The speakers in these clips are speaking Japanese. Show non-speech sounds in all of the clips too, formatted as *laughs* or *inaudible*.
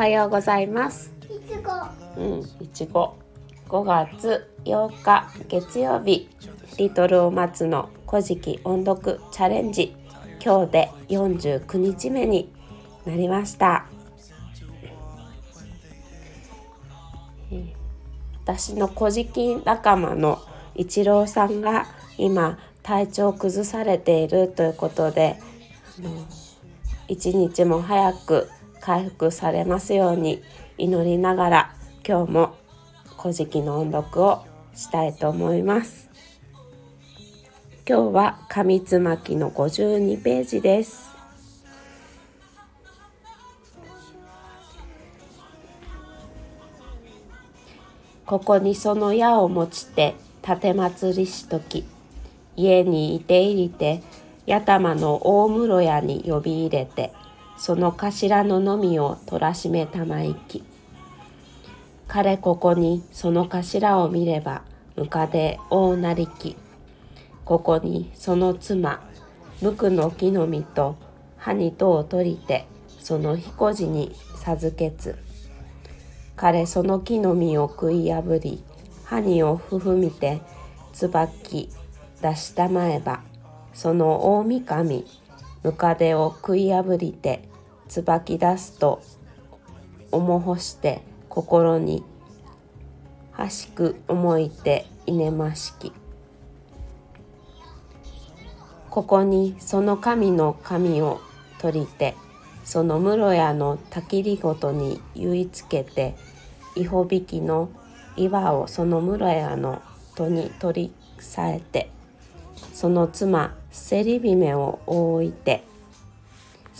はようございます。いちごうん、いちご。5月8日月曜日、リトルお松の古事記音読チャレンジ。今日で49日目になりました。えー私の古事記仲間の一郎さんが今体調を崩されているということで、一日も早く回復されますように祈りながら今日も古事記の音読をしたいと思います。今日は紙つまきの52ページです。ここにその矢を持ちて立祭りしとき家にいて入りて八玉の大室屋に呼び入れてその頭ののみを取らしめたまいき。彼ここにその頭を見ればムカデ大なりき。ここにその妻無垢の木の実と歯にとを取りてその彦路に授けつ。彼その木の実を食い破り歯にをふふみて椿出したまえばその大神ムカデを食い破りて椿出すと思ほして心にはしく思いていねましき。ここにその神の神を取りてその室屋のたきりごとに結いつけていほびきの岩をその室屋の戸に取りさえてその妻せり姫を置いて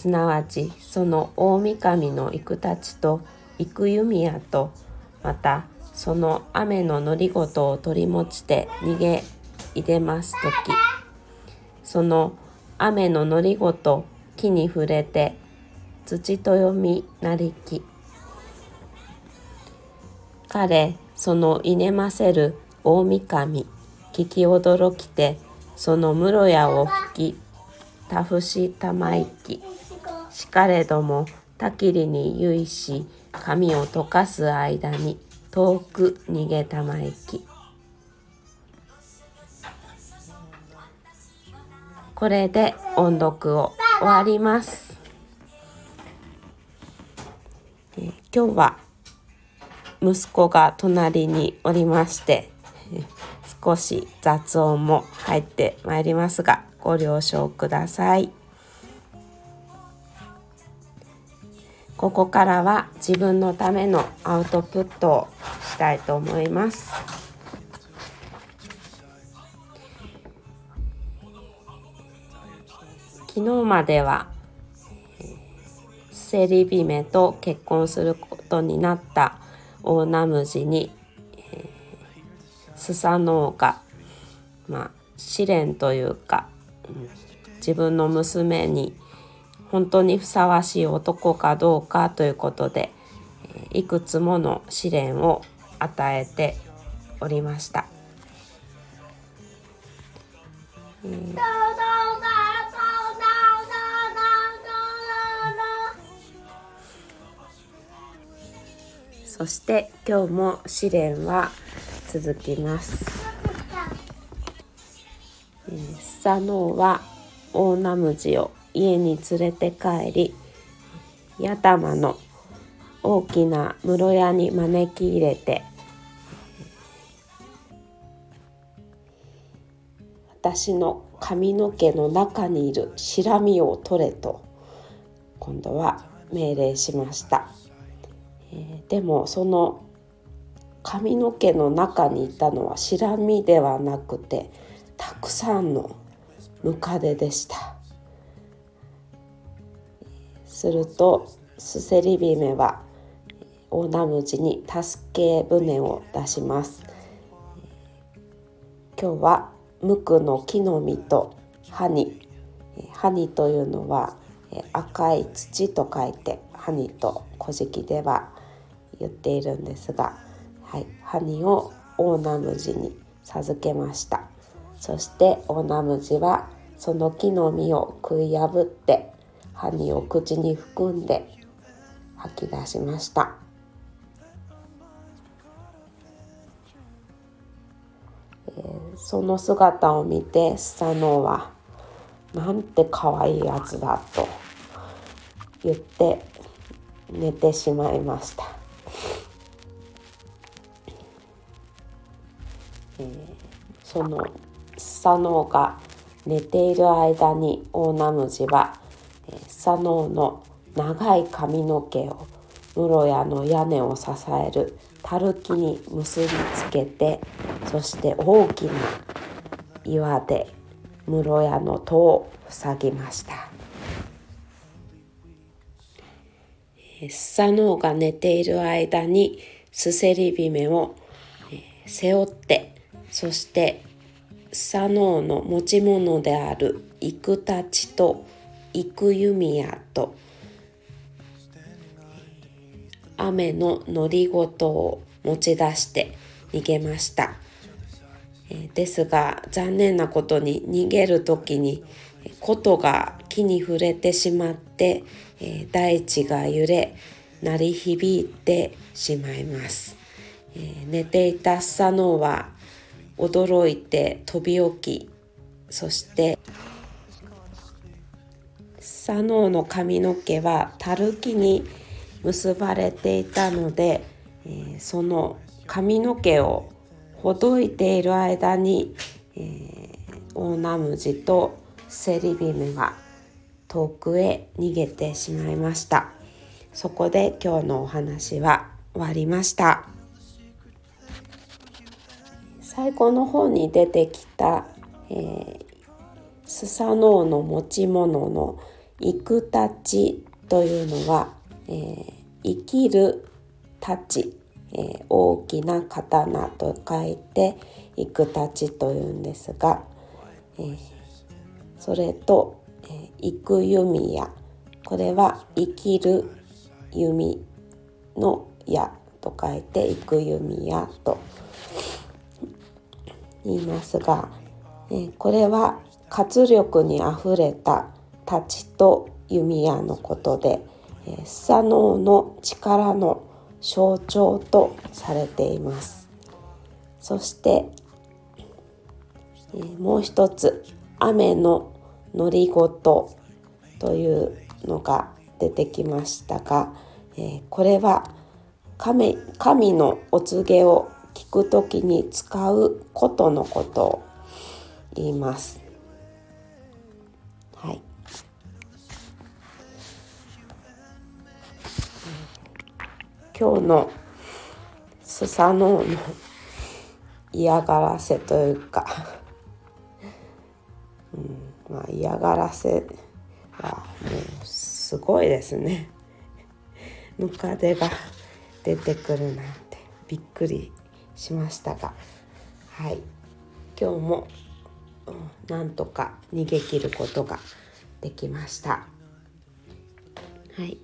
すなわちその大御神の幾たちと幾弓矢とまたその雨ののりごとを取り持ちて逃げいでますときその雨ののりごと木に触れて土と読みなりき彼そのいねませる大御神聞き驚きてその室屋を吹きたふしたまいき。しかれどもたきりにゆいし髪を溶かす間に遠く逃げたまいき。これで音読を終わります、えー今日は息子が隣におりまして少し雑音も入ってまいりますがご了承ください。ここからは自分のためのアウトプットをしたいと思います。昨日まではセリビメと結婚することになった大ナムジに、えースサノオが、まあ、試練というか、うん自分の娘に本当にふさわしい男かどうかということで、いくつもの試練を与えておりました。そして今日も試練は続きます。えースサノオは大ナムジを家に連れて帰り八玉の大きな室屋に招き入れて私の髪の毛の中にいるシラミを取れと今度は命令しました。えーでもその髪の毛の中にいたのはシラミではなくてたくさんのムカデでしたするとスセリビメは大ナムジに助け舟を出します。今日は無垢の木の実とハニ。えーハニというのはえ赤い土と書いてハニと古事記では言っているんですが、はい、ハニを大ナムジに授けました。そして大ナムジはその木の実を食い破ってハニを口に含んで吐き出しました。その姿を見てスサノオは「なんて可愛いやつだ」と言って寝てしまいました。えー、そのスサノオが寝ている間にオオナムジは、えー、スサノオの長い髪の毛を室屋の屋根を支えるたるきに結びつけてそして大きな岩で室屋の戸を塞ぎました。スサノオが寝ている間にスセリ姫を背負ってそしてスサノオの持ち物である幾たちと幾弓矢と雨ののりごとを持ち出して逃げました。えですが残念なことに逃げる時に琴が木に触れてしまってえ大地が揺れ鳴り響いてしまいます。え寝ていたスサノオは驚いて飛び起きそしてサノオの髪の毛はたるきに結ばれていたので、えー、その髪の毛をほどいている間に、えー、オオナムジとセリビメは遠くへ逃げてしまいました。そこで今日のお話は終わりました。最後の方に出てきた、えー、スサノオの持ち物の「イクタチ」というのはえー、生きる太刀、えー、大きな刀と書いて幾太刀というんですが、えー、それと、えー、幾弓矢。これは生きる弓の矢と書いて幾弓矢と言いますが、えー、これは活力にあふれた太刀と弓矢のことでえ、スサノオの力の象徴とされていますそして、えー、もう一つ雨ののりごとというのが出てきましたが、えー、これは神神のお告げを聞くときに使うことのことを言います。今日のスサノオの嫌がらせというか、うん、まあ嫌がらせはもうすごいですね。ムカデが出てくるなんてびっくりしましたがはい今日も、うん、なんとか逃げ切ることができました。はい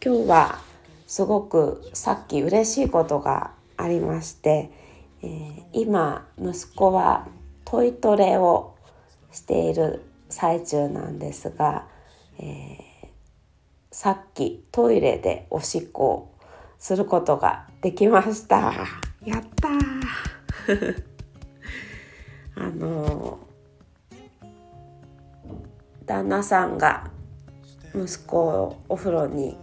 今日はすごくさっき嬉しいことがありまして、えー、今息子はトイトレをしている最中なんですが、えー、さっきトイレでおしっこをすることができました。*laughs* やった *laughs* あの旦那さんが息子をお風呂に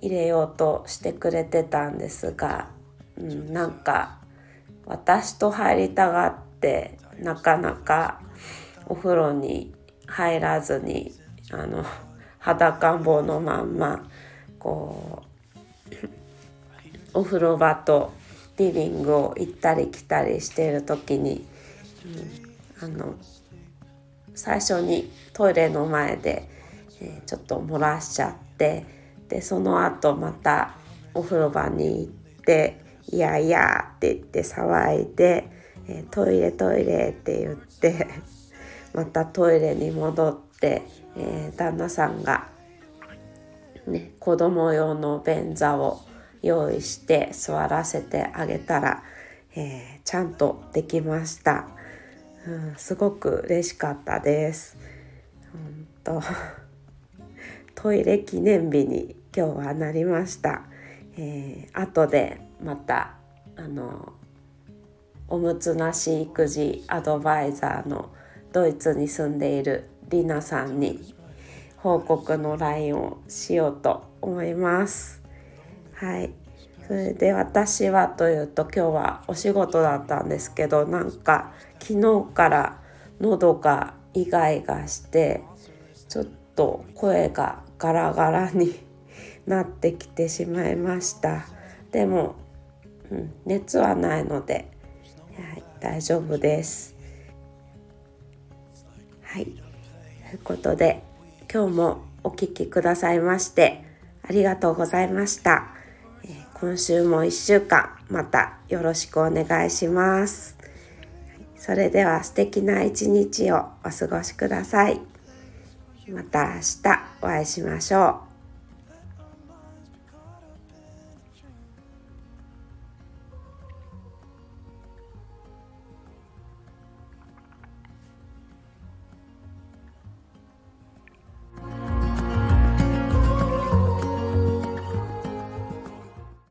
入れようとしてくれてたんですが、うん、なんか私と入りたがってなかなかお風呂に入らずにあの裸ん坊のまんまこうお風呂場とリビングを行ったり来たりしている時に、うん、あの最初にトイレの前で、えー、ちょっと漏らしちゃって。でその後またお風呂場に行って「いやいや」って言って騒いで「え、トイレトイレ」って言って *laughs* またトイレに戻って、えー、旦那さんが、ね、子供用の便座を用意して座らせてあげたら、えー、ちゃんとできました、うん。すごく嬉しかったです。うんと *laughs* トイレ記念日に今日はなりました。えー、後でまたあのおむつなし育児アドバイザーのドイツに住んでいるりなさんに報告の LINE をしようと思います。はい。それで私はというと今日はお仕事だったんですけどなんか昨日から喉がイガイガしてちょっと声がガラガラになってきてしまいましたでも、うん、熱はないので、はい、大丈夫ですはいということで今日もお聴きくださいましてありがとうございました、えー、今週も1週間またよろしくお願いしますそれでは素敵な一日をお過ごしください。また明日お会いしましょう。